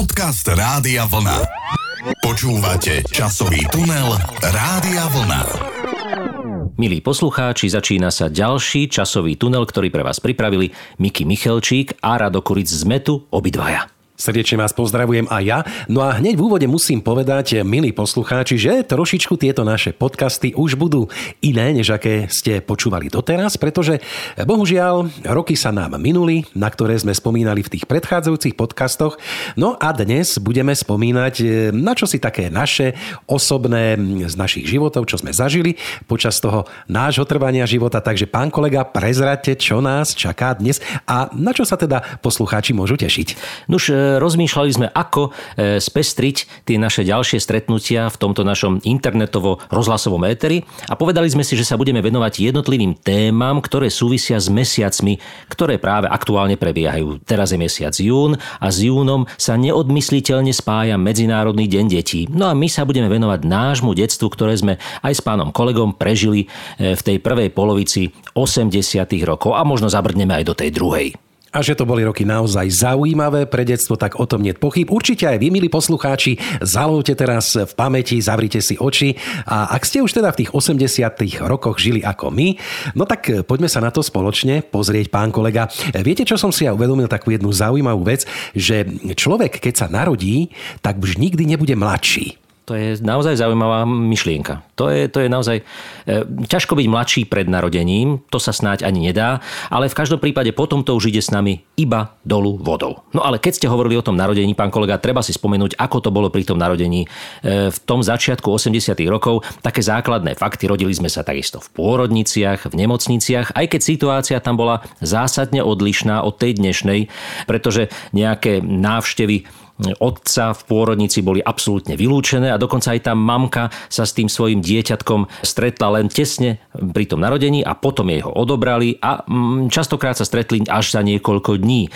Podcast Rádia Vlna. Počúvate časový tunel Rádia Vlna. Milí poslucháči, začína sa ďalší časový tunel, ktorý pre vás pripravili Miki Michelčík a Rado Kuric z Metu, obidvaja. Srdečne vás pozdravujem aj ja. No a hneď v úvode musím povedať, milí poslucháči, že trošičku tieto naše podcasty už budú iné, než aké ste počúvali doteraz, pretože bohužiaľ roky sa nám minuli, na ktoré sme spomínali v tých predchádzajúcich podcastoch. No a dnes budeme spomínať na čo si také naše osobné z našich životov, čo sme zažili počas toho nášho trvania života. Takže pán kolega, prezrate, čo nás čaká dnes a na čo sa teda poslucháči môžu tešiť. Nuž, rozmýšľali sme, ako e, spestriť tie naše ďalšie stretnutia v tomto našom internetovo-rozhlasovom éteri a povedali sme si, že sa budeme venovať jednotlivým témam, ktoré súvisia s mesiacmi, ktoré práve aktuálne prebiehajú. Teraz je mesiac jún a s júnom sa neodmysliteľne spája Medzinárodný deň detí. No a my sa budeme venovať nášmu detstvu, ktoré sme aj s pánom kolegom prežili e, v tej prvej polovici 80. rokov a možno zabrdneme aj do tej druhej. A že to boli roky naozaj zaujímavé pre detstvo, tak o tom nie pochyb. Určite aj vy, milí poslucháči, zalovte teraz v pamäti, zavrite si oči a ak ste už teda v tých 80 rokoch žili ako my, no tak poďme sa na to spoločne pozrieť, pán kolega. Viete, čo som si ja uvedomil takú jednu zaujímavú vec, že človek, keď sa narodí, tak už nikdy nebude mladší. To je naozaj zaujímavá myšlienka. To je, to je naozaj... E, ťažko byť mladší pred narodením, to sa snáď ani nedá, ale v každom prípade potom to už ide s nami iba dolu vodou. No ale keď ste hovorili o tom narodení, pán kolega, treba si spomenúť, ako to bolo pri tom narodení e, v tom začiatku 80. rokov. Také základné fakty, rodili sme sa takisto v pôrodniciach, v nemocniciach, aj keď situácia tam bola zásadne odlišná od tej dnešnej, pretože nejaké návštevy otca v pôrodnici boli absolútne vylúčené a dokonca aj tá mamka sa s tým svojim dieťatkom stretla len tesne pri tom narodení a potom jej ho odobrali a mm, častokrát sa stretli až za niekoľko dní, e,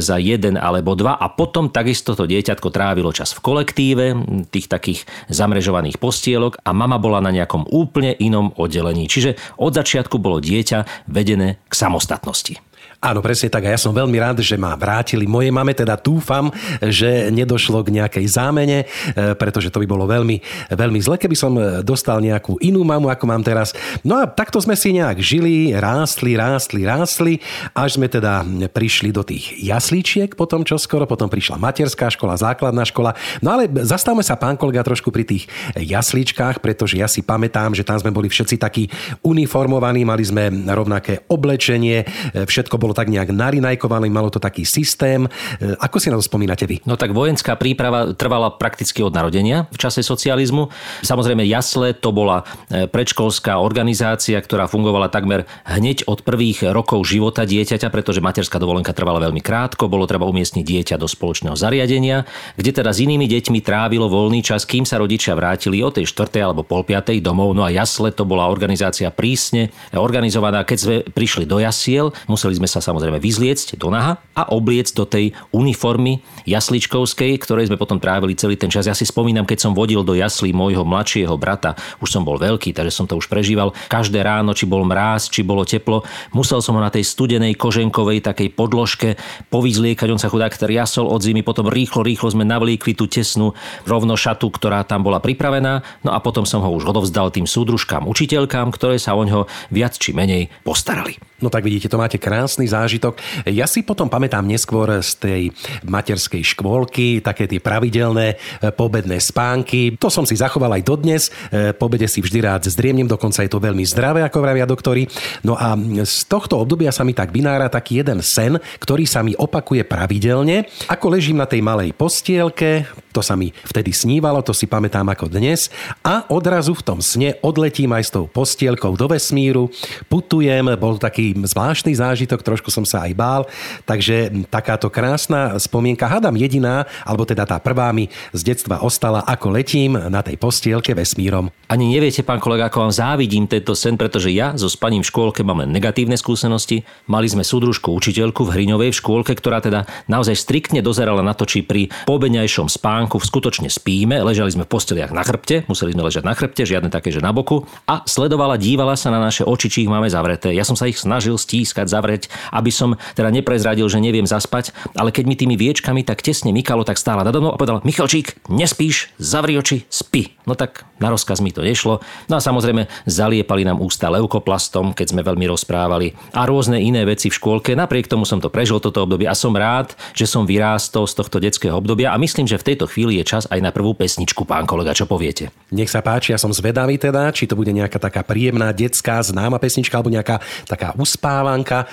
za jeden alebo dva a potom takisto to dieťatko trávilo čas v kolektíve, tých takých zamrežovaných postielok a mama bola na nejakom úplne inom oddelení. Čiže od začiatku bolo dieťa vedené k samostatnosti. Áno, presne tak. A ja som veľmi rád, že ma vrátili moje mame, teda dúfam, že nedošlo k nejakej zámene, e, pretože to by bolo veľmi, veľmi zle, keby som e, dostal nejakú inú mamu, ako mám teraz. No a takto sme si nejak žili, rástli, rástli, rástli, až sme teda prišli do tých jaslíčiek potom čo skoro, potom prišla materská škola, základná škola. No ale zastavme sa, pán kolega, trošku pri tých jaslíčkách, pretože ja si pamätám, že tam sme boli všetci takí uniformovaní, mali sme rovnaké oblečenie, e, všetko bolo bolo tak nejak narinajkované, malo to taký systém. E, ako si na to spomínate vy? No tak vojenská príprava trvala prakticky od narodenia v čase socializmu. Samozrejme jasle to bola e, predškolská organizácia, ktorá fungovala takmer hneď od prvých rokov života dieťaťa, pretože materská dovolenka trvala veľmi krátko, bolo treba umiestniť dieťa do spoločného zariadenia, kde teda s inými deťmi trávilo voľný čas, kým sa rodičia vrátili o tej 4. alebo pol 5. domov. No a jasle to bola organizácia prísne organizovaná. Keď sme prišli do jasiel, museli sme sa samozrejme vyzliecť do naha a obliecť do tej uniformy jasličkovskej, ktorej sme potom trávili celý ten čas. Ja si spomínam, keď som vodil do jaslí môjho mladšieho brata, už som bol veľký, takže som to už prežíval. Každé ráno, či bol mráz, či bolo teplo, musel som ho na tej studenej koženkovej takej podložke povyzliekať. On sa chudák jasol od zimy, potom rýchlo, rýchlo sme navlíkli tú tesnú rovno šatu, ktorá tam bola pripravená. No a potom som ho už odovzdal tým súdružkám, učiteľkám, ktoré sa o ňo viac či menej postarali. No tak vidíte, to máte krásny zážitok. Ja si potom pamätám neskôr z tej materskej škôlky, také tie pravidelné e, pobedné spánky. To som si zachoval aj dodnes. E, po obede si vždy rád zdriemnem, dokonca je to veľmi zdravé, ako vravia doktori. No a z tohto obdobia sa mi tak vynára taký jeden sen, ktorý sa mi opakuje pravidelne. Ako ležím na tej malej postielke, to sa mi vtedy snívalo, to si pamätám ako dnes. A odrazu v tom sne odletím aj s tou postielkou do vesmíru, putujem, bol taký zvláštny zážitok, trošku som sa aj bál, takže takáto krásna spomienka, hadam jediná, alebo teda tá prvá mi z detstva ostala, ako letím na tej postielke vesmírom. Ani neviete, pán kolega, ako vám závidím tento sen, pretože ja so spaním v škôlke mám len negatívne skúsenosti. Mali sme súdružku učiteľku v Hriňovej v škôlke, ktorá teda naozaj striktne dozerala na to, či pri pobeňajšom spánku spánku skutočne spíme, ležali sme v posteliach na chrbte, museli sme ležať na chrbte, žiadne také, že na boku a sledovala, dívala sa na naše oči, či ich máme zavreté. Ja som sa ich snažil stískať, zavrieť, aby som teda neprezradil, že neviem zaspať, ale keď mi tými viečkami tak tesne mykalo, tak stála nado mnou a povedala, Michalčík, nespíš, zavri oči, spí. No tak na rozkaz mi to nešlo. No a samozrejme zaliepali nám ústa leukoplastom, keď sme veľmi rozprávali a rôzne iné veci v škôlke. Napriek tomu som to prežil toto obdobie a som rád, že som vyrástol z tohto detského obdobia a myslím, že v tejto chvíli je čas aj na prvú pesničku, pán kolega, čo poviete? Nech sa páči, ja som zvedavý teda, či to bude nejaká taká príjemná detská známa pesnička alebo nejaká taká uspávanka.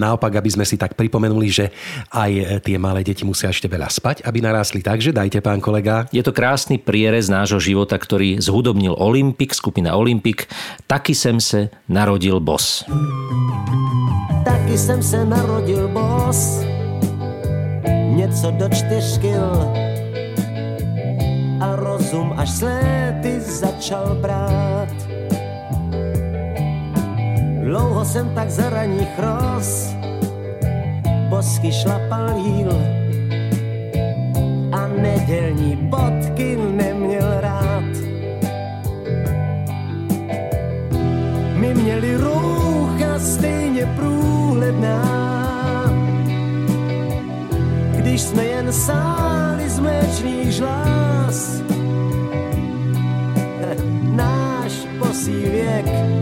Naopak, aby sme si tak pripomenuli, že aj e, tie malé deti musia ešte veľa spať, aby narástli. Takže dajte, pán kolega. Je to krásny prierez nášho života, ktorý zhudobnil Olympik, skupina Olympik. Taky sem se narodil bos. Taky jsem se narodil bos, něco do čtyřkyl a rozum až sléty začal brát. Dlouho jsem tak za raných roz, bosky šlapal a nedělní bodky neměl rád. My měli růcha stejně průhledná, když jsme jen sáli z mléčných žláz. Náš posí věk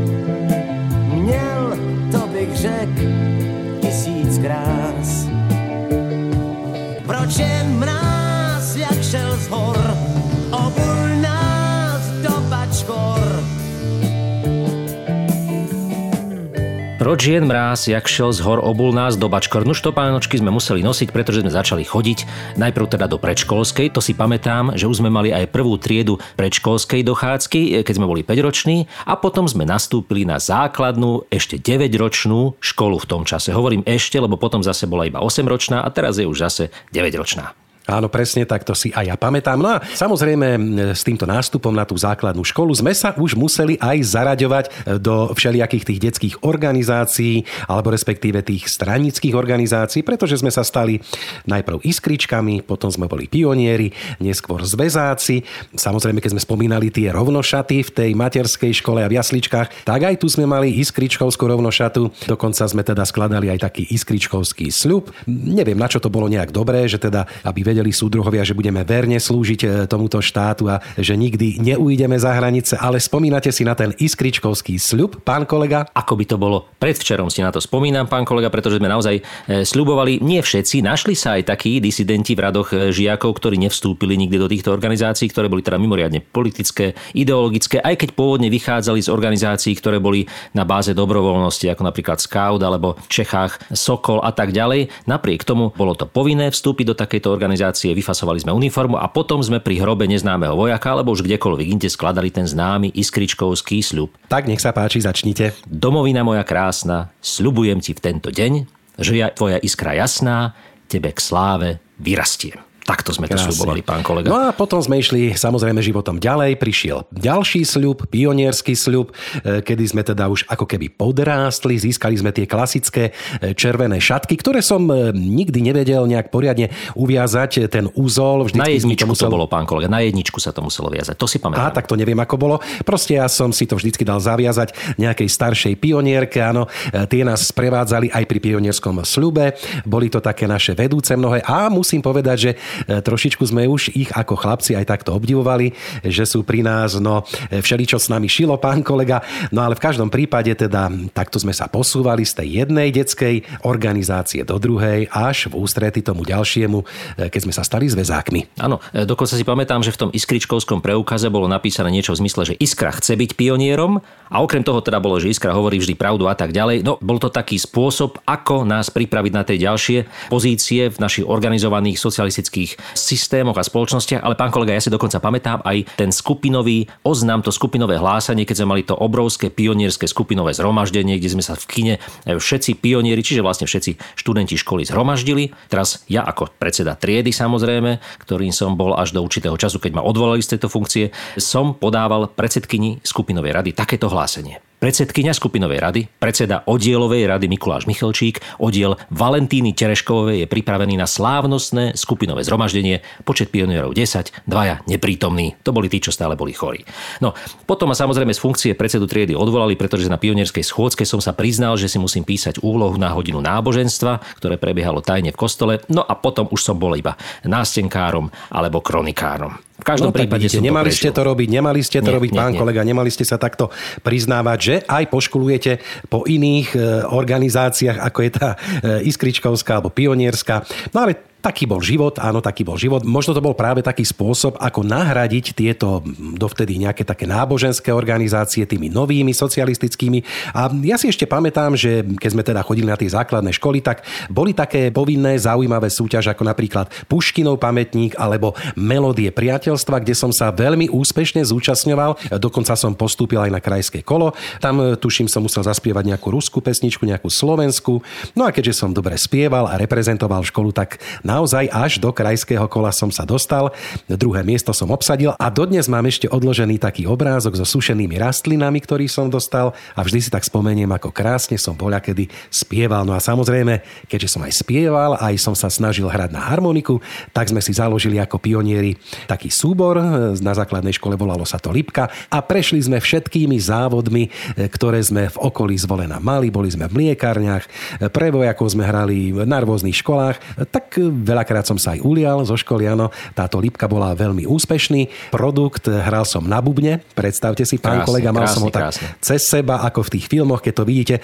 Proč jen mráz, jak šel z hor, obul nás do bačkor. Štopánočky sme museli nosiť, pretože sme začali chodiť najprv teda do predškolskej. To si pamätám, že už sme mali aj prvú triedu predškolskej dochádzky, keď sme boli 5 roční a potom sme nastúpili na základnú, ešte 9-ročnú školu v tom čase. Hovorím ešte, lebo potom zase bola iba 8-ročná a teraz je už zase 9-ročná. Áno, presne tak to si aj ja pamätám. No a samozrejme s týmto nástupom na tú základnú školu sme sa už museli aj zaraďovať do všelijakých tých detských organizácií alebo respektíve tých stranických organizácií, pretože sme sa stali najprv iskričkami, potom sme boli pionieri, neskôr zväzáci. Samozrejme, keď sme spomínali tie rovnošaty v tej materskej škole a v jasličkách, tak aj tu sme mali iskričkovskú rovnošatu. Dokonca sme teda skladali aj taký iskričkovský sľub. Neviem, na čo to bolo nejak dobré, že teda, aby vedeli vedeli súdruhovia, že budeme verne slúžiť e, tomuto štátu a že nikdy neujdeme za hranice, ale spomínate si na ten iskričkovský sľub, pán kolega? Ako by to bolo? Predvčerom si na to spomínam, pán kolega, pretože sme naozaj e, sľubovali, nie všetci, našli sa aj takí disidenti v radoch e, žiakov, ktorí nevstúpili nikdy do týchto organizácií, ktoré boli teda mimoriadne politické, ideologické, aj keď pôvodne vychádzali z organizácií, ktoré boli na báze dobrovoľnosti, ako napríklad Scout alebo Čechách Sokol a tak ďalej. Napriek tomu bolo to povinné vstúpiť do takejto organizácie organizácie, vyfasovali sme uniformu a potom sme pri hrobe neznámeho vojaka alebo už kdekoľvek inde skladali ten známy iskričkovský sľub. Tak nech sa páči, začnite. Domovina moja krásna, sľubujem ti v tento deň, že ja tvoja iskra jasná, tebe k sláve vyrastiem. Takto sme to Krásne. slubovali, pán kolega. No a potom sme išli samozrejme životom ďalej. Prišiel ďalší sľub, pionierský sľub, e, kedy sme teda už ako keby podrástli, získali sme tie klasické e, červené šatky, ktoré som e, nikdy nevedel nejak poriadne uviazať ten úzol. Vždycky na jedničku to, musel... to bolo, pán kolega, na jedničku sa to muselo viazať. To si pamätám. A tak to neviem, ako bolo. Proste ja som si to vždycky dal zaviazať nejakej staršej pionierke, áno. Tie nás sprevádzali aj pri pionierskom sľube. Boli to také naše vedúce mnohé a musím povedať, že trošičku sme už ich ako chlapci aj takto obdivovali, že sú pri nás, no e, všeličo s nami šilo, pán kolega, no ale v každom prípade teda takto sme sa posúvali z tej jednej detskej organizácie do druhej až v ústrety tomu ďalšiemu, e, keď sme sa stali zväzákmi. Áno, dokonca si pamätám, že v tom iskričkovskom preukaze bolo napísané niečo v zmysle, že Iskra chce byť pionierom a okrem toho teda bolo, že Iskra hovorí vždy pravdu a tak ďalej. No, bol to taký spôsob, ako nás pripraviť na tie ďalšie pozície v našich organizovaných socialistických rôznych systémoch a spoločnostiach, ale pán kolega, ja si dokonca pamätám aj ten skupinový oznam, to skupinové hlásanie, keď sme mali to obrovské pionierské skupinové zhromaždenie, kde sme sa v kine e, všetci pionieri, čiže vlastne všetci študenti školy zhromaždili. Teraz ja ako predseda triedy samozrejme, ktorým som bol až do určitého času, keď ma odvolali z tejto funkcie, som podával predsedkyni skupinovej rady takéto hlásenie. Predsedkynia skupinovej rady, predseda oddielovej rady Mikuláš Michalčík, oddiel Valentíny Tereškovej je pripravený na slávnostné skupinové zhromaždenie, počet pionierov 10, dvaja neprítomní. To boli tí, čo stále boli chorí. No, potom ma samozrejme z funkcie predsedu triedy odvolali, pretože na pionierskej schôdzke som sa priznal, že si musím písať úlohu na hodinu náboženstva, ktoré prebiehalo tajne v kostole, no a potom už som bol iba nástenkárom alebo kronikárom. V každom no, prípade som nemali to ste to robiť, nemali ste to Nie, robiť, nie, pán nie. kolega, nemali ste sa takto priznávať, že aj poškulujete po iných e, organizáciách, ako je tá e, Iskričkovská alebo Pionierská. No ale taký bol život, áno, taký bol život. Možno to bol práve taký spôsob, ako nahradiť tieto dovtedy nejaké také náboženské organizácie tými novými socialistickými. A ja si ešte pamätám, že keď sme teda chodili na tie základné školy, tak boli také povinné zaujímavé súťaže ako napríklad Puškinov pamätník alebo Melódie priateľstva, kde som sa veľmi úspešne zúčastňoval. Dokonca som postúpil aj na krajské kolo. Tam e, tuším som musel zaspievať nejakú ruskú pesničku, nejakú slovenskú. No a keďže som dobre spieval a reprezentoval školu, tak naozaj až do krajského kola som sa dostal. Druhé miesto som obsadil a dodnes mám ešte odložený taký obrázok so sušenými rastlinami, ktorý som dostal a vždy si tak spomeniem, ako krásne som boľa kedy spieval. No a samozrejme, keďže som aj spieval, aj som sa snažil hrať na harmoniku, tak sme si založili ako pionieri taký súbor. Na základnej škole volalo sa to Lipka a prešli sme všetkými závodmi, ktoré sme v okolí zvolená mali. Boli sme v mliekárniach, pre vojakov sme hrali na rôznych školách. Tak veľakrát som sa aj ulial zo školy, áno. Táto Lipka bola veľmi úspešný produkt. Hral som na bubne, predstavte si, pán Krásne, kolega, mal som ho krásne, tak krásne. cez seba, ako v tých filmoch, keď to vidíte.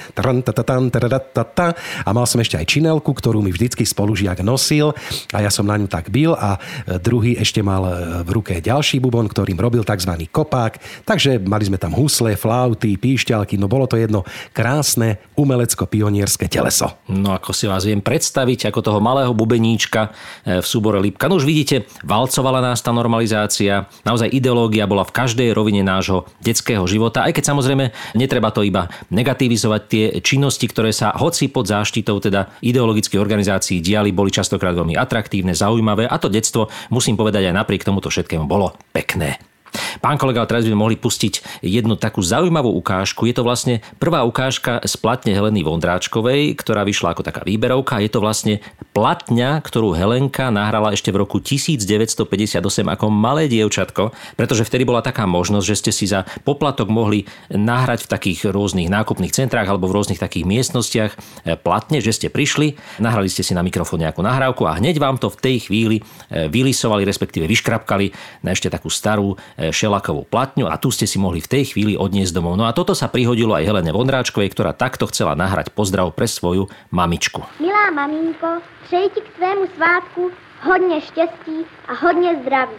A mal som ešte aj činelku, ktorú mi vždycky spolužiak nosil a ja som na ňu tak bil a e, druhý ešte mal e, v ruke ďalší bubon, ktorým robil tzv. kopák. Takže mali sme tam husle, flauty, píšťalky, no bolo to jedno krásne umelecko-pionierské teleso. No ako si vás viem predstaviť, ako toho malého bubeníčka e, v súbore Lipka. No už vidíte, valcovala nás tá normalizácia. Naozaj ideológia bola v každej rovine nášho detského života, aj keď samozrejme netreba to iba negativizovať tie činnosti, ktoré sa hoci pod záštitou teda ideologických organizácií diali, boli častokrát veľmi atraktívne, zaujímavé a to detstvo, musím povedať, aj napriek tomuto všetkému bolo pekné. Pán kolega, teraz by mohli pustiť jednu takú zaujímavú ukážku. Je to vlastne prvá ukážka z platne Heleny Vondráčkovej, ktorá vyšla ako taká výberovka. Je to vlastne platňa, ktorú Helenka nahrala ešte v roku 1958 ako malé dievčatko, pretože vtedy bola taká možnosť, že ste si za poplatok mohli nahrať v takých rôznych nákupných centrách alebo v rôznych takých miestnostiach e, platne, že ste prišli, nahrali ste si na mikrofón nejakú nahrávku a hneď vám to v tej chvíli e, vylisovali, respektíve vyškrapkali na ešte takú starú e, šelakovú platňu a tu ste si mohli v tej chvíli odniesť domov. No a toto sa prihodilo aj Helene Vondráčkovej, ktorá takto chcela nahrať pozdrav pre svoju mamičku. Milá maminko, přeji ti k tvému svátku hodně štěstí a hodně zdraví.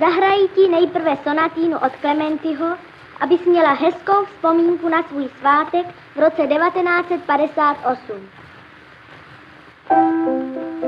Zahrají ti nejprve sonatínu od Klementyho, abys měla hezkou vzpomínku na svůj svátek v roce 1958.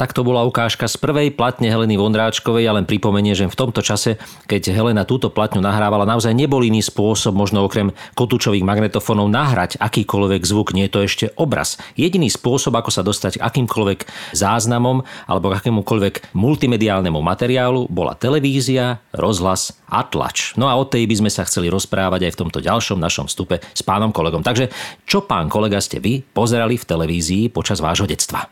Tak to bola ukážka z prvej platne Heleny Vondráčkovej. Ja len pripomenie, že v tomto čase, keď Helena túto platňu nahrávala, naozaj nebol iný spôsob, možno okrem kotúčových magnetofónov, nahrať akýkoľvek zvuk, nie je to ešte obraz. Jediný spôsob, ako sa dostať k akýmkoľvek záznamom alebo k akémukoľvek multimediálnemu materiálu, bola televízia, rozhlas a tlač. No a o tej by sme sa chceli rozprávať aj v tomto ďalšom našom vstupe s pánom kolegom. Takže čo pán kolega ste vy pozerali v televízii počas vášho detstva?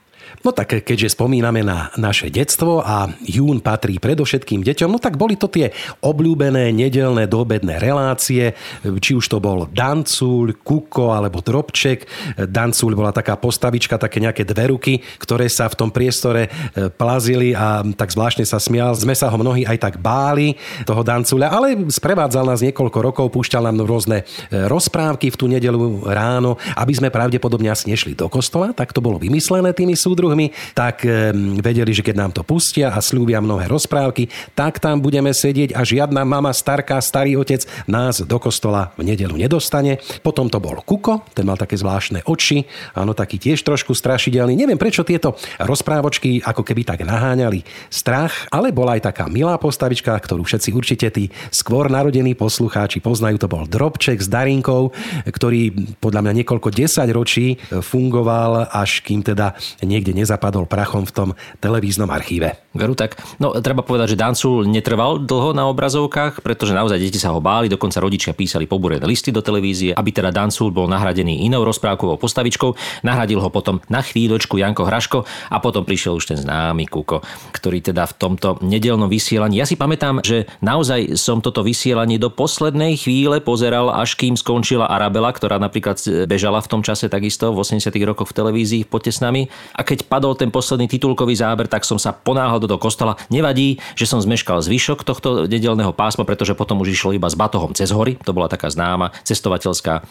No tak keďže spomíname na naše detstvo a jún patrí predovšetkým deťom, no tak boli to tie obľúbené nedelné doobedné relácie, či už to bol Dancúľ, Kuko alebo Drobček. Dancúľ bola taká postavička, také nejaké dve ruky, ktoré sa v tom priestore e, plazili a tak zvláštne sa smial. Sme sa ho mnohí aj tak báli, toho Dancúľa, ale sprevádzal nás niekoľko rokov, púšťal nám rôzne e, rozprávky v tú nedelu ráno, aby sme pravdepodobne asi nešli do kostola, tak to bolo vymyslené tými súdruhmi súdruhmi, tak e, vedeli, že keď nám to pustia a slúbia mnohé rozprávky, tak tam budeme sedieť a žiadna mama, starká, starý otec nás do kostola v nedelu nedostane. Potom to bol Kuko, ten mal také zvláštne oči, áno, taký tiež trošku strašidelný. Neviem, prečo tieto rozprávočky ako keby tak naháňali strach, ale bola aj taká milá postavička, ktorú všetci určite tí skôr narodení poslucháči poznajú. To bol Drobček s Darinkou, ktorý podľa mňa niekoľko desať ročí fungoval, až kým teda niekde nezapadol prachom v tom televíznom archíve. Veru tak. No, treba povedať, že Dancul netrval dlho na obrazovkách, pretože naozaj deti sa ho báli, dokonca rodičia písali pobúrené listy do televízie, aby teda Dancul bol nahradený inou rozprávkovou postavičkou. Nahradil ho potom na chvíľočku Janko Hraško a potom prišiel už ten známy Kuko, ktorý teda v tomto nedelnom vysielaní. Ja si pamätám, že naozaj som toto vysielanie do poslednej chvíle pozeral, až kým skončila Arabela, ktorá napríklad bežala v tom čase takisto v 80 rokoch v televízii pod tesnami. A keď padol ten posledný titulkový záber, tak som sa ponáhal do toho kostola. Nevadí, že som zmeškal zvyšok tohto nedelného pásma, pretože potom už išlo iba s batohom cez hory. To bola taká známa cestovateľská e,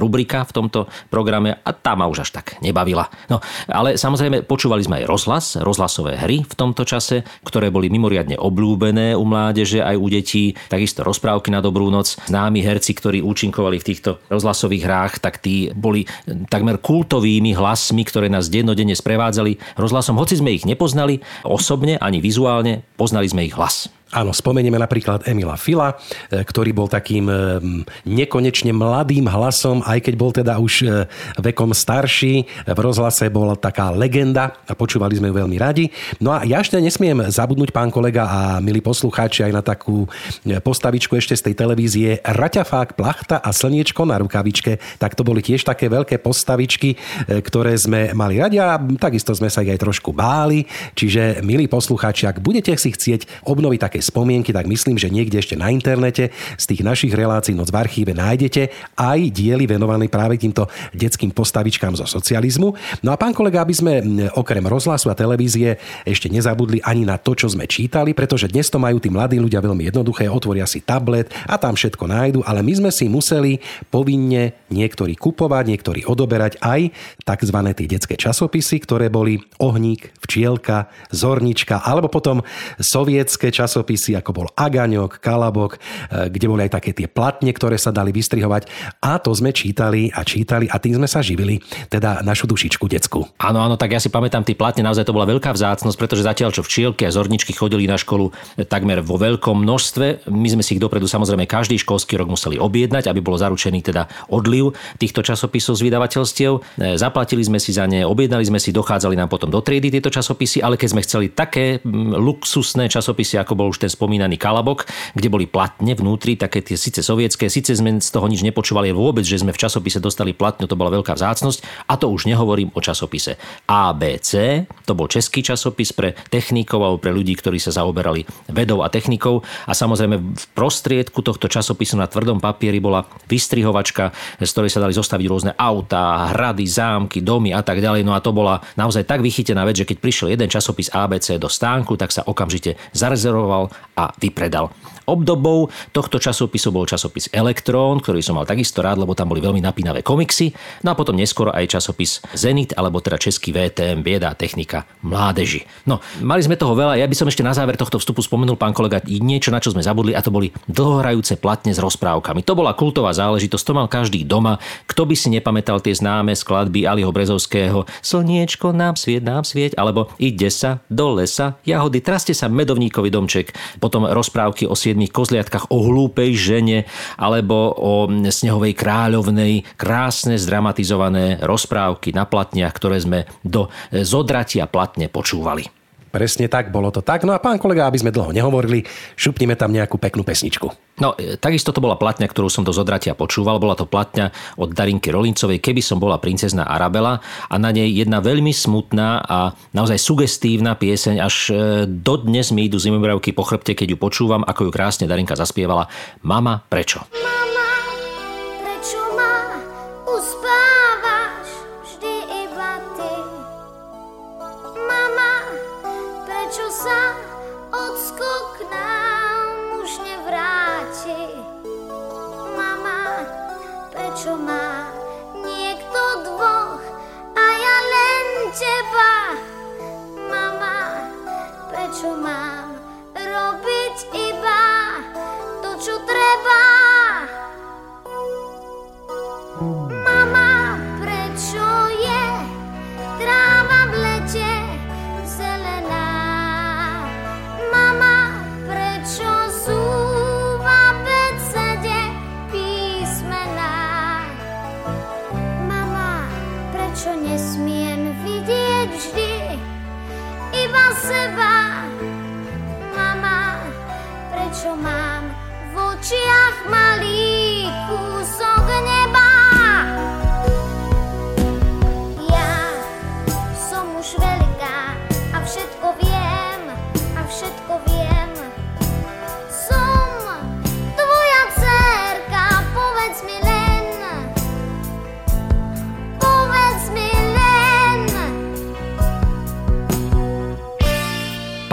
rubrika v tomto programe a tá ma už až tak nebavila. No, ale samozrejme počúvali sme aj rozhlas, rozhlasové hry v tomto čase, ktoré boli mimoriadne obľúbené u mládeže aj u detí. Takisto rozprávky na dobrú noc. Známi herci, ktorí účinkovali v týchto rozhlasových hrách, tak tí boli takmer kultovými hlasmi, ktoré nás dennodenne sprevádzali rozhlasom. Hoci sme ich nepoznali osobne ani vizuálne, poznali sme ich hlas. Áno, spomenieme napríklad Emila Fila, e, ktorý bol takým e, nekonečne mladým hlasom, aj keď bol teda už e, vekom starší. V rozhlase bola taká legenda a počúvali sme ju veľmi radi. No a ja ešte nesmiem zabudnúť, pán kolega a milí poslucháči, aj na takú postavičku ešte z tej televízie Raťafák, Plachta a Slniečko na rukavičke. Tak to boli tiež také veľké postavičky, ktoré sme mali radi a takisto sme sa ich aj trošku báli. Čiže, milí poslucháči, ak budete si chcieť obnoviť také nejaké spomienky, tak myslím, že niekde ešte na internete z tých našich relácií Noc v archíve nájdete aj diely venované práve týmto detským postavičkám zo socializmu. No a pán kolega, aby sme okrem rozhlasu a televízie ešte nezabudli ani na to, čo sme čítali, pretože dnes to majú tí mladí ľudia veľmi jednoduché, otvoria si tablet a tam všetko nájdu, ale my sme si museli povinne niektorí kupovať, niektorí odoberať aj tzv. tie detské časopisy, ktoré boli Ohník, Včielka, Zornička, alebo potom sovietské časopisy časopisy, ako bol Agaňok, Kalabok, e, kde boli aj také tie platne, ktoré sa dali vystrihovať. A to sme čítali a čítali a tým sme sa živili, teda našu dušičku decku. Áno, áno, tak ja si pamätám, tie platne naozaj to bola veľká vzácnosť, pretože zatiaľ čo včielky a zorničky chodili na školu takmer vo veľkom množstve, my sme si ich dopredu samozrejme každý školský rok museli objednať, aby bolo zaručený teda odliv týchto časopisov z vydavateľstiev. E, zaplatili sme si za ne, objednali sme si, dochádzali nám potom do triedy tieto časopisy, ale keď sme chceli také luxusné časopisy, ako bol už ten spomínaný Kalabok, kde boli platne vnútri, také tie síce sovietské, síce sme z toho nič nepočúvali vôbec, že sme v časopise dostali platňu, to bola veľká vzácnosť. A to už nehovorím o časopise ABC, to bol český časopis pre technikov alebo pre ľudí, ktorí sa zaoberali vedou a technikou. A samozrejme v prostriedku tohto časopisu na tvrdom papieri bola vystrihovačka, z ktorej sa dali zostaviť rôzne autá, hrady, zámky, domy a tak ďalej. No a to bola naozaj tak vychytená vec, že keď prišiel jeden časopis ABC do stánku, tak sa okamžite zarezervoval a vypredal. Obdobou tohto časopisu bol časopis Elektrón, ktorý som mal takisto rád, lebo tam boli veľmi napínavé komiksy. No a potom neskôr aj časopis Zenit, alebo teda český VTM, Bieda technika mládeži. No, mali sme toho veľa. Ja by som ešte na záver tohto vstupu spomenul, pán kolega, niečo, na čo sme zabudli, a to boli dlhohrajúce platne s rozprávkami. To bola kultová záležitosť, to mal každý doma. Kto by si nepamätal tie známe skladby Aliho Brezovského Slniečko nám svieť, nám svieť, alebo Ide sa do lesa, jahody, traste sa medovníkový domček, potom rozprávky o siedmých kozliatkách, o hlúpej žene alebo o snehovej kráľovnej, krásne zdramatizované rozprávky na platniach, ktoré sme do zodratia platne počúvali. Presne tak, bolo to tak. No a pán kolega, aby sme dlho nehovorili, šupnime tam nejakú peknú pesničku. No, e, takisto to bola platňa, ktorú som do zodratia počúval. Bola to platňa od Darinky Rolincovej, keby som bola princezna Arabela a na nej jedna veľmi smutná a naozaj sugestívna pieseň. Až e, dodnes mi idú zimomravky po chrbte, keď ju počúvam, ako ju krásne Darinka zaspievala. Mama, prečo? Mama, teba, mama, prečo mám robiť iba to, čo treba?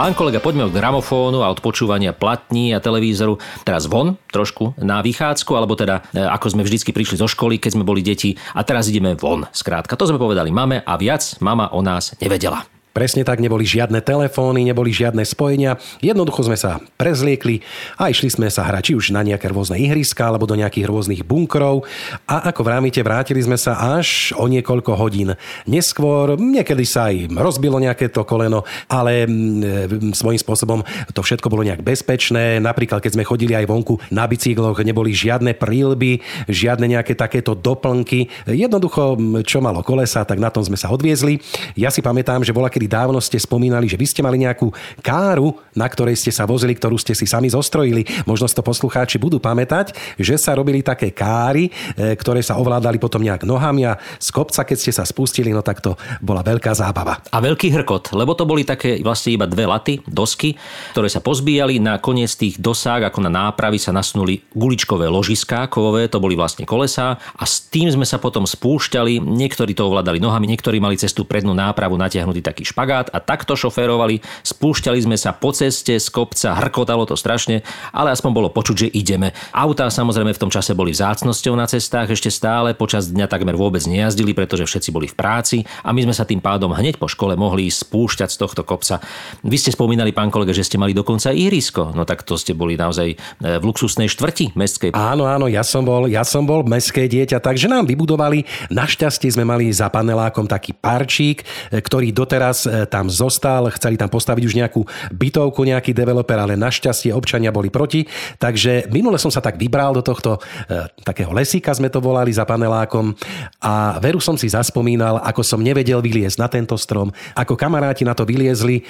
Pán kolega, poďme k gramofónu a od počúvania platní a televízoru. Teraz von, trošku na vychádzku, alebo teda e, ako sme vždycky prišli zo školy, keď sme boli deti a teraz ideme von. Skrátka, to sme povedali mame a viac mama o nás nevedela. Presne tak, neboli žiadne telefóny, neboli žiadne spojenia. Jednoducho sme sa prezliekli a išli sme sa hrať či už na nejaké rôzne ihriska alebo do nejakých rôznych bunkrov. A ako vrátite, vrátili sme sa až o niekoľko hodín neskôr. Niekedy sa aj rozbilo nejaké to koleno, ale mm, svojím spôsobom to všetko bolo nejak bezpečné. Napríklad, keď sme chodili aj vonku na bicykloch, neboli žiadne prílby, žiadne nejaké takéto doplnky. Jednoducho, mm, čo malo kolesa, tak na tom sme sa odviezli. Ja si pamätám, že bola kedy dávno ste spomínali, že vy ste mali nejakú káru, na ktorej ste sa vozili, ktorú ste si sami zostrojili. Možno to poslucháči budú pamätať, že sa robili také káry, e, ktoré sa ovládali potom nejak nohami a z kopca, keď ste sa spustili, no tak to bola veľká zábava. A veľký hrkot, lebo to boli také vlastne iba dve laty, dosky, ktoré sa pozbíjali. Na koniec tých dosák, ako na nápravy, sa nasnuli guličkové ložiská kovové, to boli vlastne kolesá a s tým sme sa potom spúšťali. Niektorí to ovládali nohami, niektorí mali cestu prednú nápravu natiahnutý taký špagát a takto šoférovali. Spúšťali sme sa po ceste z kopca, hrkotalo to strašne, ale aspoň bolo počuť, že ideme. Autá samozrejme v tom čase boli vzácnosťou na cestách ešte stále, počas dňa takmer vôbec nejazdili, pretože všetci boli v práci a my sme sa tým pádom hneď po škole mohli spúšťať z tohto kopca. Vy ste spomínali, pán kolega, že ste mali dokonca ihrisko. No tak to ste boli naozaj e, v luxusnej štvrti mestskej. Áno, áno, ja som bol, ja som bol mestské dieťa, takže nám vybudovali, našťastie sme mali za panelákom taký parčík, e, ktorý doteraz tam zostal, chceli tam postaviť už nejakú bytovku, nejaký developer, ale našťastie občania boli proti, takže minule som sa tak vybral do tohto e, takého lesíka, sme to volali za panelákom a veru som si zaspomínal, ako som nevedel vyliezť na tento strom, ako kamaráti na to vyliezli e,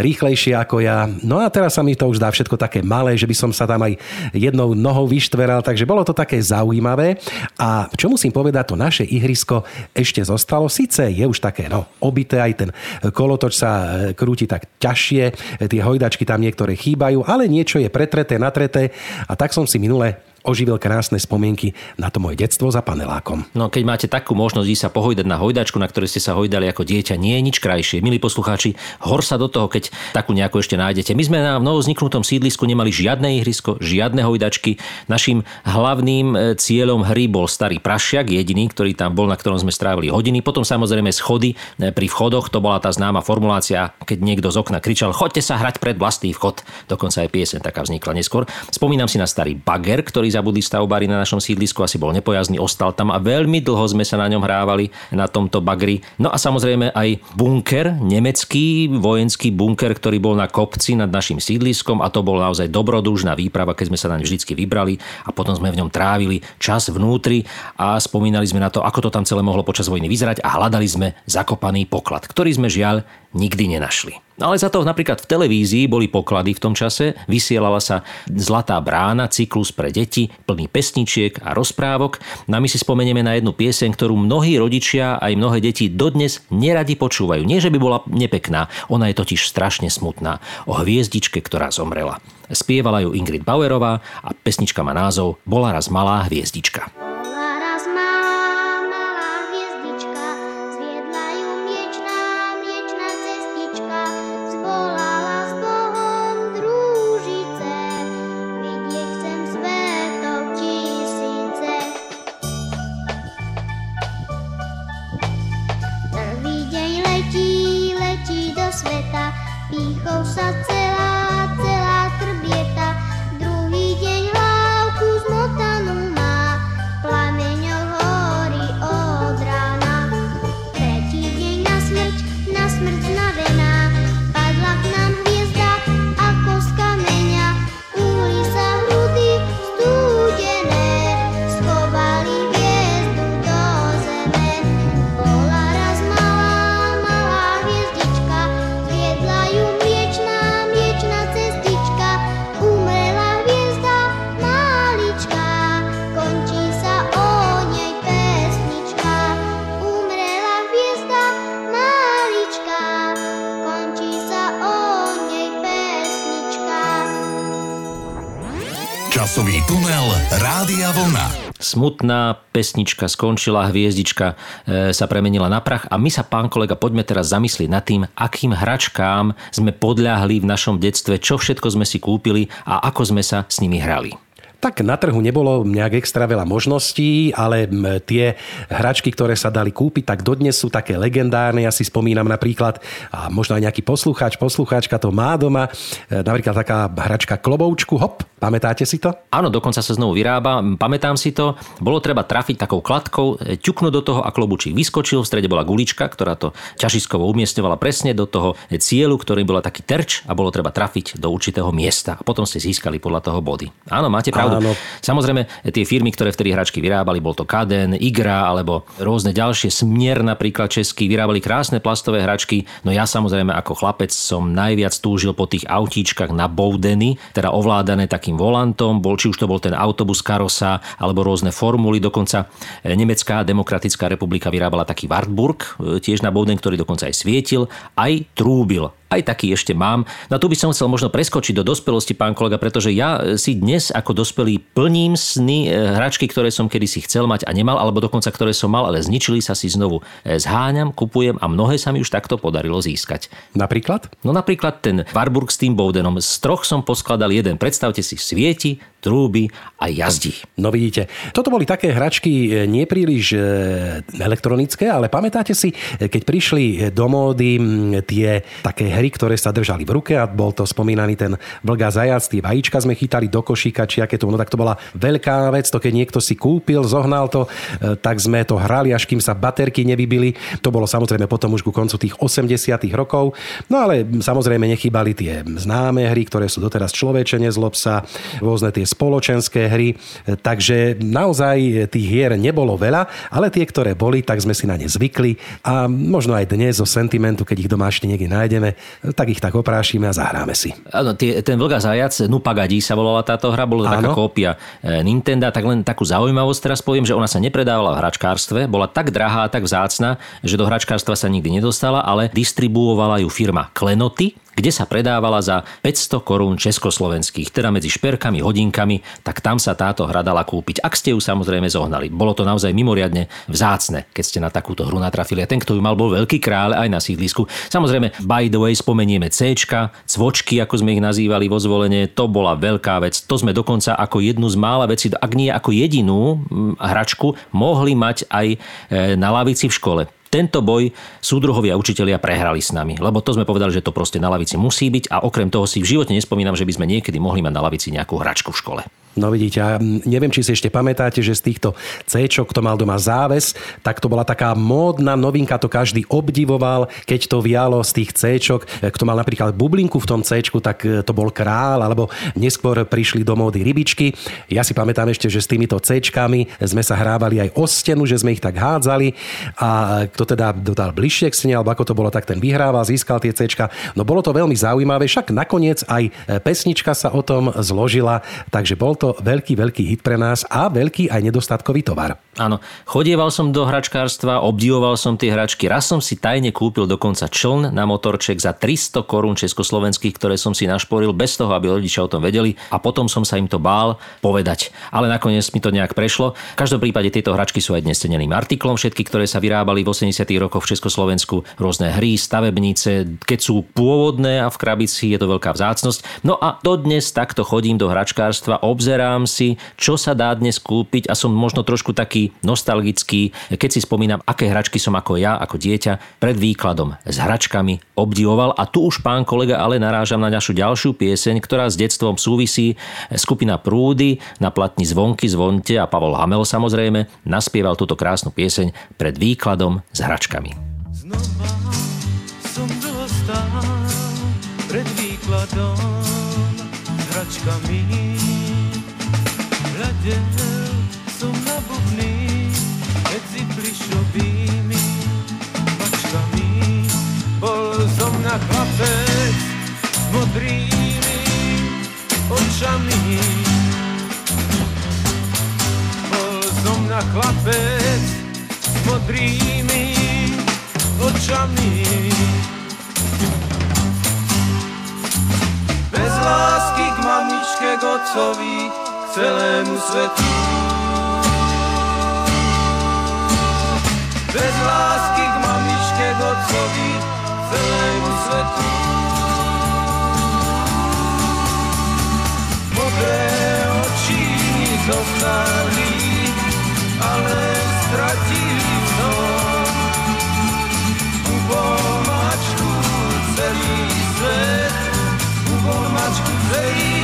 rýchlejšie ako ja. No a teraz sa mi to už dá všetko také malé, že by som sa tam aj jednou nohou vyštveral, takže bolo to také zaujímavé. A čo musím povedať, to naše ihrisko ešte zostalo, síce je už také no, obité, aj ten kolotoč sa e, krúti tak ťažšie, tie hojdačky tam niektoré chýbajú, ale niečo je pretreté, natreté. A tak som si minule oživil krásne spomienky na to moje detstvo za panelákom. No keď máte takú možnosť ísť sa pohojdať na hojdačku, na ktorej ste sa hojdali ako dieťa, nie je nič krajšie. Milí poslucháči, hor sa do toho, keď takú nejakú ešte nájdete. My sme na novo vzniknutom sídlisku nemali žiadne ihrisko, žiadne hojdačky. Našim hlavným e, cieľom hry bol starý prašiak, jediný, ktorý tam bol, na ktorom sme strávili hodiny. Potom samozrejme schody e, pri vchodoch, to bola tá známa formulácia, keď niekto z okna kričal, choďte sa hrať pred vlastný vchod. Dokonca aj piesen taká vznikla neskôr. Spomínam si na starý bager, ktorý zabudli stavbári na našom sídlisku, asi bol nepojazný, ostal tam a veľmi dlho sme sa na ňom hrávali na tomto bagri. No a samozrejme aj bunker, nemecký vojenský bunker, ktorý bol na kopci nad našim sídliskom a to bol naozaj dobrodružná výprava, keď sme sa naň vždycky vybrali a potom sme v ňom trávili čas vnútri a spomínali sme na to, ako to tam celé mohlo počas vojny vyzerať a hľadali sme zakopaný poklad, ktorý sme žiaľ nikdy nenašli. Ale za to napríklad v televízii boli poklady v tom čase, vysielala sa Zlatá brána, cyklus pre deti, plný pesničiek a rozprávok. No a my si spomenieme na jednu pieseň, ktorú mnohí rodičia aj mnohé deti dodnes neradi počúvajú. Nie, že by bola nepekná, ona je totiž strašne smutná. O hviezdičke, ktorá zomrela. Spievala ju Ingrid Bauerová a pesnička má názov Bola raz malá hviezdička. Časový tunel Rádia Vlna. Smutná pesnička skončila, hviezdička e, sa premenila na prach a my sa, pán kolega, poďme teraz zamyslieť nad tým, akým hračkám sme podľahli v našom detstve, čo všetko sme si kúpili a ako sme sa s nimi hrali. Tak na trhu nebolo nejak extra veľa možností, ale tie hračky, ktoré sa dali kúpiť, tak dodnes sú také legendárne. Ja si spomínam napríklad, a možno aj nejaký poslucháč, poslucháčka to má doma, e, napríklad taká hračka kloboučku, hop, pamätáte si to? Áno, dokonca sa znovu vyrába, pamätám si to. Bolo treba trafiť takou kladkou, e, ťuknúť do toho a klobučík vyskočil, v strede bola gulička, ktorá to ťažiskovo umiestňovala presne do toho cieľu, ktorý bola taký terč a bolo treba trafiť do určitého miesta. A potom ste získali podľa toho body. Áno, máte pravdu. Áno. Samozrejme, tie firmy, ktoré vtedy hračky vyrábali, bol to Kaden, Igra alebo rôzne ďalšie, Smier napríklad český, vyrábali krásne plastové hračky. No ja samozrejme ako chlapec som najviac túžil po tých autíčkach na Bowdeny, teda ovládané takým volantom, bol či už to bol ten autobus karosa alebo rôzne formuly, dokonca e, Nemecká demokratická republika vyrábala taký Wartburg, e, tiež na Bowden, ktorý dokonca aj svietil, aj trúbil aj taký ešte mám. No tu by som chcel možno preskočiť do dospelosti, pán kolega, pretože ja si dnes ako dospelý plním sny e, hračky, ktoré som kedysi chcel mať a nemal, alebo dokonca ktoré som mal, ale zničili sa si znovu. E, Zháňam, kupujem a mnohé sa mi už takto podarilo získať. Napríklad? No napríklad ten Warburg s tým Bowdenom. Z troch som poskladal jeden. Predstavte si, svieti, trúby a jazdí. No vidíte, toto boli také hračky e, nepríliš e, elektronické, ale pamätáte si, e, keď prišli do módy tie také hry, ktoré sa držali v ruke a bol to spomínaný ten vlga zajac, tie vajíčka sme chytali do košíka, či aké to, no tak to bola veľká vec, to keď niekto si kúpil, zohnal to, tak sme to hrali, až kým sa baterky nevybili. To bolo samozrejme potom už ku koncu tých 80 rokov. No ale samozrejme nechýbali tie známe hry, ktoré sú doteraz človečenie zlob sa, rôzne tie spoločenské hry. Takže naozaj tých hier nebolo veľa, ale tie, ktoré boli, tak sme si na ne zvykli a možno aj dnes zo sentimentu, keď ich doma ešte niekde nájdeme, tak ich tak oprášime a zahráme si. Áno, ten Vlga zajac, Nupagadí sa volala táto hra, bola taká kópia e, Nintendo, tak len takú zaujímavosť teraz poviem, že ona sa nepredávala v hračkárstve, bola tak drahá, tak vzácna, že do hračkárstva sa nikdy nedostala, ale distribuovala ju firma Klenoty, kde sa predávala za 500 korún československých, teda medzi šperkami, hodinkami, tak tam sa táto hra dala kúpiť, ak ste ju samozrejme zohnali. Bolo to naozaj mimoriadne vzácne, keď ste na takúto hru natrafili. A ten, kto ju mal, bol veľký kráľ aj na sídlisku. Samozrejme, by the way, spomenieme C, cvočky, ako sme ich nazývali vo zvolenie, to bola veľká vec. To sme dokonca ako jednu z mála vecí, ak nie ako jedinú hračku, mohli mať aj e, na lavici v škole. Tento boj súdruhovia učitelia prehrali s nami, lebo to sme povedali, že to proste na lavici musí byť a okrem toho si v živote nespomínam, že by sme niekedy mohli mať na lavici nejakú hračku v škole. No vidíte, a neviem, či si ešte pamätáte, že z týchto C, kto mal doma záves, tak to bola taká módna novinka, to každý obdivoval, keď to vialo z tých C, kto mal napríklad bublinku v tom C, tak e, to bol král, alebo neskôr prišli do módy rybičky. Ja si pamätám ešte, že s týmito C sme sa hrávali aj o stenu, že sme ich tak hádzali a kto teda dodal bližšie k stene, alebo ako to bolo, tak ten vyhrával, získal tie C. No bolo to veľmi zaujímavé, však nakoniec aj e, pesnička sa o tom zložila, takže bol to veľký, veľký hit pre nás a veľký aj nedostatkový tovar. Áno, chodieval som do hračkárstva, obdivoval som tie hračky. Raz som si tajne kúpil dokonca čln na motorček za 300 korún československých, ktoré som si našporil bez toho, aby rodičia o tom vedeli a potom som sa im to bál povedať. Ale nakoniec mi to nejak prešlo. V každom prípade tieto hračky sú aj dnes ceneným artiklom, všetky, ktoré sa vyrábali v 80. rokoch v Československu, rôzne hry, stavebnice, keď sú pôvodné a v krabici je to veľká vzácnosť. No a dodnes takto chodím do hračkárstva, obzerám si, čo sa dá dnes kúpiť a som možno trošku taký nostalgický, keď si spomínam, aké hračky som ako ja, ako dieťa, pred výkladom s hračkami obdivoval. A tu už pán kolega ale narážam na našu ďalšiu pieseň, ktorá s detstvom súvisí. Skupina Prúdy na platni Zvonky zvonte a Pavol Hamel samozrejme naspieval túto krásnu pieseň pred výkladom s hračkami. Znova som dostal pred výkladom hračkami. Na bubny medzi plišovými mačkami. Bol som na chlapec s modrými očami. Bol som na chlapec s modrými očami. Bez lásky k mamičke, k otcovi, celému svetu. Bez lásky k mamičke, k otcovi, celému svetu. Modré oči zostali, ale stratili vzor. Ubol mačku celý svet, ubol mačku celý.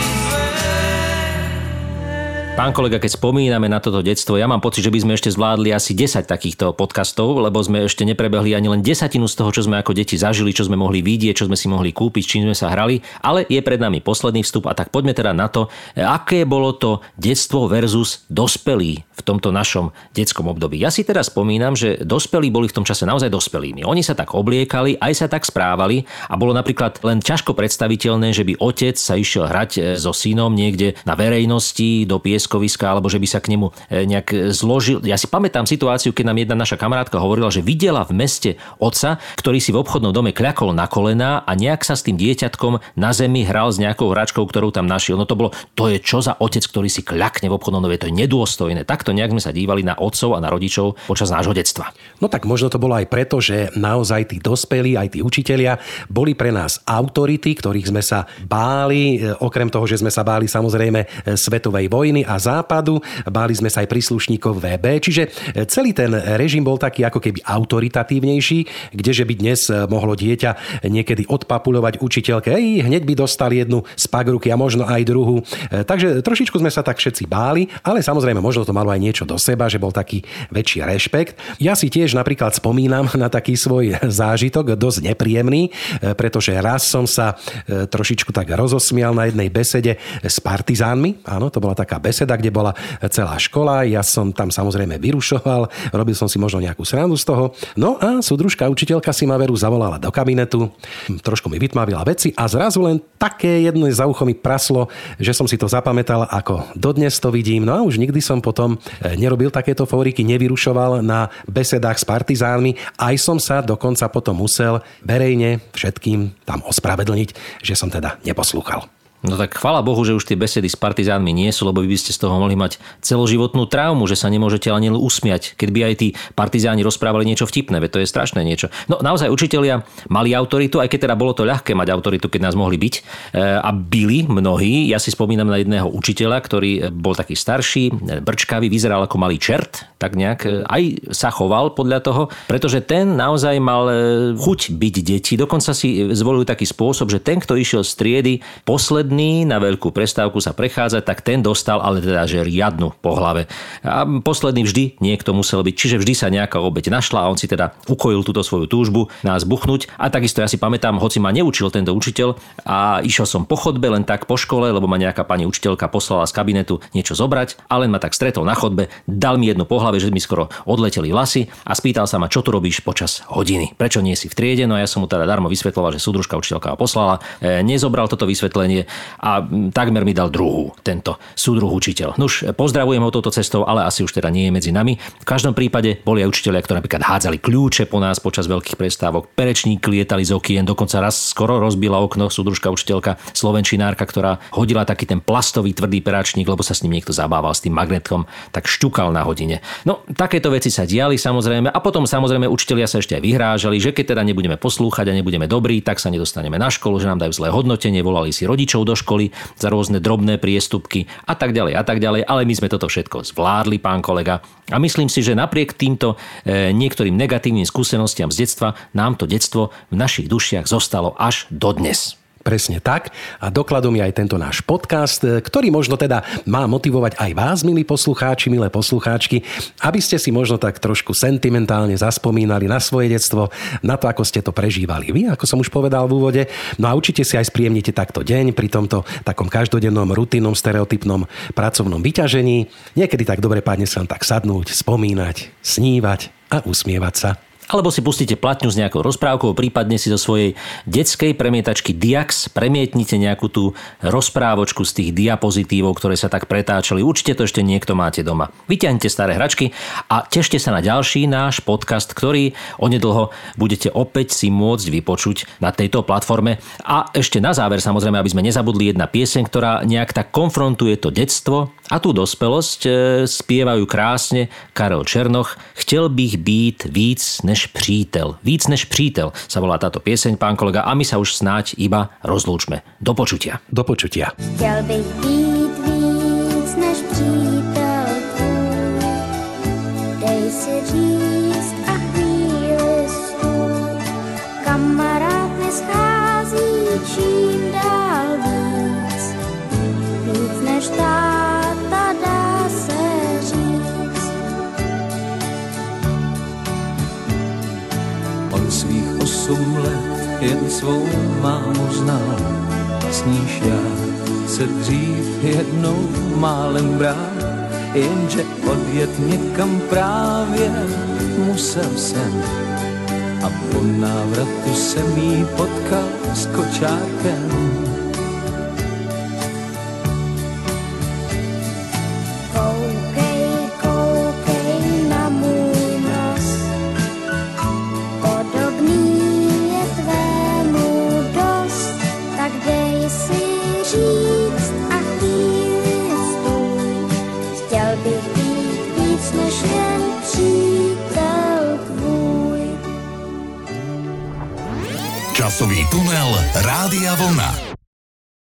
Pán kolega, keď spomíname na toto detstvo, ja mám pocit, že by sme ešte zvládli asi 10 takýchto podcastov, lebo sme ešte neprebehli ani len desatinu z toho, čo sme ako deti zažili, čo sme mohli vidieť, čo sme si mohli kúpiť, čím sme sa hrali, ale je pred nami posledný vstup a tak poďme teda na to, aké bolo to detstvo versus dospelí v tomto našom detskom období. Ja si teraz spomínam, že dospelí boli v tom čase naozaj dospelými. Oni sa tak obliekali, aj sa tak správali a bolo napríklad len ťažko predstaviteľné, že by otec sa išiel hrať e, so synom niekde na verejnosti do pieskoviska alebo že by sa k nemu e, nejak zložil. Ja si pamätám situáciu, keď nám jedna naša kamarátka hovorila, že videla v meste otca, ktorý si v obchodnom dome kľakol na kolená a nejak sa s tým dieťatkom na zemi hral s nejakou hračkou, ktorú tam našiel. No to bolo, to je čo za otec, ktorý si kľakne v obchodnom dome, to je nedôstojné. Takto nejak sme sa dívali na otcov a na rodičov počas nášho detstva. No tak možno to bolo aj preto, že naozaj tí dospelí, aj tí učitelia boli pre nás autority, ktorých sme sa báli, e, okrem toho, že sme sa báli samozrejme e, svetovej vojny a západu, báli sme sa aj príslušníkov VB, čiže e, celý ten režim bol taký ako keby autoritatívnejší, kdeže by dnes mohlo dieťa niekedy odpapulovať učiteľke, ej, hneď by dostal jednu z pagruky a možno aj druhú. Takže trošičku sme sa tak všetci báli, ale samozrejme možno to malo aj niečo do seba, že bol taký väčší rešpekt. Ja si tiež napríklad spomínam na taký svoj zážitok, dosť nepríjemný, pretože raz som sa e, trošičku tak rozosmial na jednej besede s partizánmi. Áno, to bola taká beseda, kde bola celá škola. Ja som tam samozrejme vyrušoval, robil som si možno nejakú srandu z toho. No a súdružka učiteľka si ma veru zavolala do kabinetu, trošku mi vytmavila veci a zrazu len také jedno za ucho mi praslo, že som si to zapamätal, ako dodnes to vidím. No a už nikdy som potom e, nerobil takéto fóriky, nevyrušoval na besedách s partizánmi. Aj som sa dokonca potom musel verejne všetkým tam ospravedlniť, že som teda neposlúchal. No tak chvala Bohu, že už tie besedy s partizánmi nie sú, lebo by ste z toho mohli mať celoživotnú traumu, že sa nemôžete ani usmiať, keď by aj tí partizáni rozprávali niečo vtipné, veď to je strašné niečo. No naozaj učitelia mali autoritu, aj keď teda bolo to ľahké mať autoritu, keď nás mohli byť. E, a byli mnohí. Ja si spomínam na jedného učiteľa, ktorý bol taký starší, e, brčkavý, vyzeral ako malý čert, tak nejak aj sa choval podľa toho, pretože ten naozaj mal chuť byť deti. Dokonca si zvolil taký spôsob, že ten, kto išiel z triedy posledný posledný na veľkú prestávku sa prechádza, tak ten dostal ale teda že riadnu po hlave. A posledný vždy niekto musel byť, čiže vždy sa nejaká obeď našla a on si teda ukojil túto svoju túžbu nás buchnúť. A takisto ja si pamätám, hoci ma neučil tento učiteľ a išiel som po chodbe len tak po škole, lebo ma nejaká pani učiteľka poslala z kabinetu niečo zobrať a len ma tak stretol na chodbe, dal mi jednu po hlave, že mi skoro odleteli vlasy a spýtal sa ma, čo tu robíš počas hodiny. Prečo nie si v triede? No a ja som mu teda darmo vysvetloval, že súdružka učiteľka ma poslala. E, nezobral toto vysvetlenie a takmer mi dal druhú, tento súdruh učiteľ. Nuž, pozdravujem ho touto cestou, ale asi už teda nie je medzi nami. V každom prípade boli aj učiteľia, ktorí napríklad hádzali kľúče po nás počas veľkých prestávok, perečník lietali z okien, dokonca raz skoro rozbila okno súdružka učiteľka, slovenčinárka, ktorá hodila taký ten plastový tvrdý peračník, lebo sa s ním niekto zabával s tým magnetom, tak šťukal na hodine. No, takéto veci sa diali samozrejme a potom samozrejme učitelia sa ešte aj vyhrážali, že keď teda nebudeme poslúchať a nebudeme dobrí, tak sa nedostaneme na školu, že nám dajú zlé hodnotenie, volali si rodičov do školy za rôzne drobné priestupky a tak ďalej a tak ďalej, ale my sme toto všetko zvládli, pán kolega. A myslím si, že napriek týmto e, niektorým negatívnym skúsenostiam z detstva nám to detstvo v našich dušiach zostalo až dodnes. Presne tak. A dokladom je aj tento náš podcast, e, ktorý možno teda má motivovať aj vás, milí poslucháči, milé poslucháčky, aby ste si možno tak trošku sentimentálne zaspomínali na svoje detstvo, na to, ako ste to prežívali vy, ako som už povedal v úvode. No a určite si aj spriemnite takto deň pri tomto takom každodennom, rutinnom, stereotypnom pracovnom vyťažení. Niekedy tak dobre padne sa tak sadnúť, spomínať, snívať a usmievať sa. Alebo si pustíte platňu s nejakou rozprávkou, prípadne si do svojej detskej premietačky Diax premietnite nejakú tú rozprávočku z tých diapozitívov, ktoré sa tak pretáčali. Určite to ešte niekto máte doma. Vyťahnite staré hračky a tešte sa na ďalší náš podcast, ktorý onedlho budete opäť si môcť vypočuť na tejto platforme. A ešte na záver samozrejme, aby sme nezabudli jedna pieseň, ktorá nejak tak konfrontuje to detstvo a tú dospelosť. E, spievajú krásne Karel Černoch. Chtěl bych být víc než přítel. Víc než přítel sa volá táto pieseň, pán kolega, a my sa už snáď iba rozlúčme. Do počutia. Do počutia. Chtěl bych být víc než přítel tvůj. Dej si říct svou mámu znal, s níž já se dřív jednou málem bral, jenže odjet někam právě musel jsem. A po návratu jsem jí potkal s kočárkem.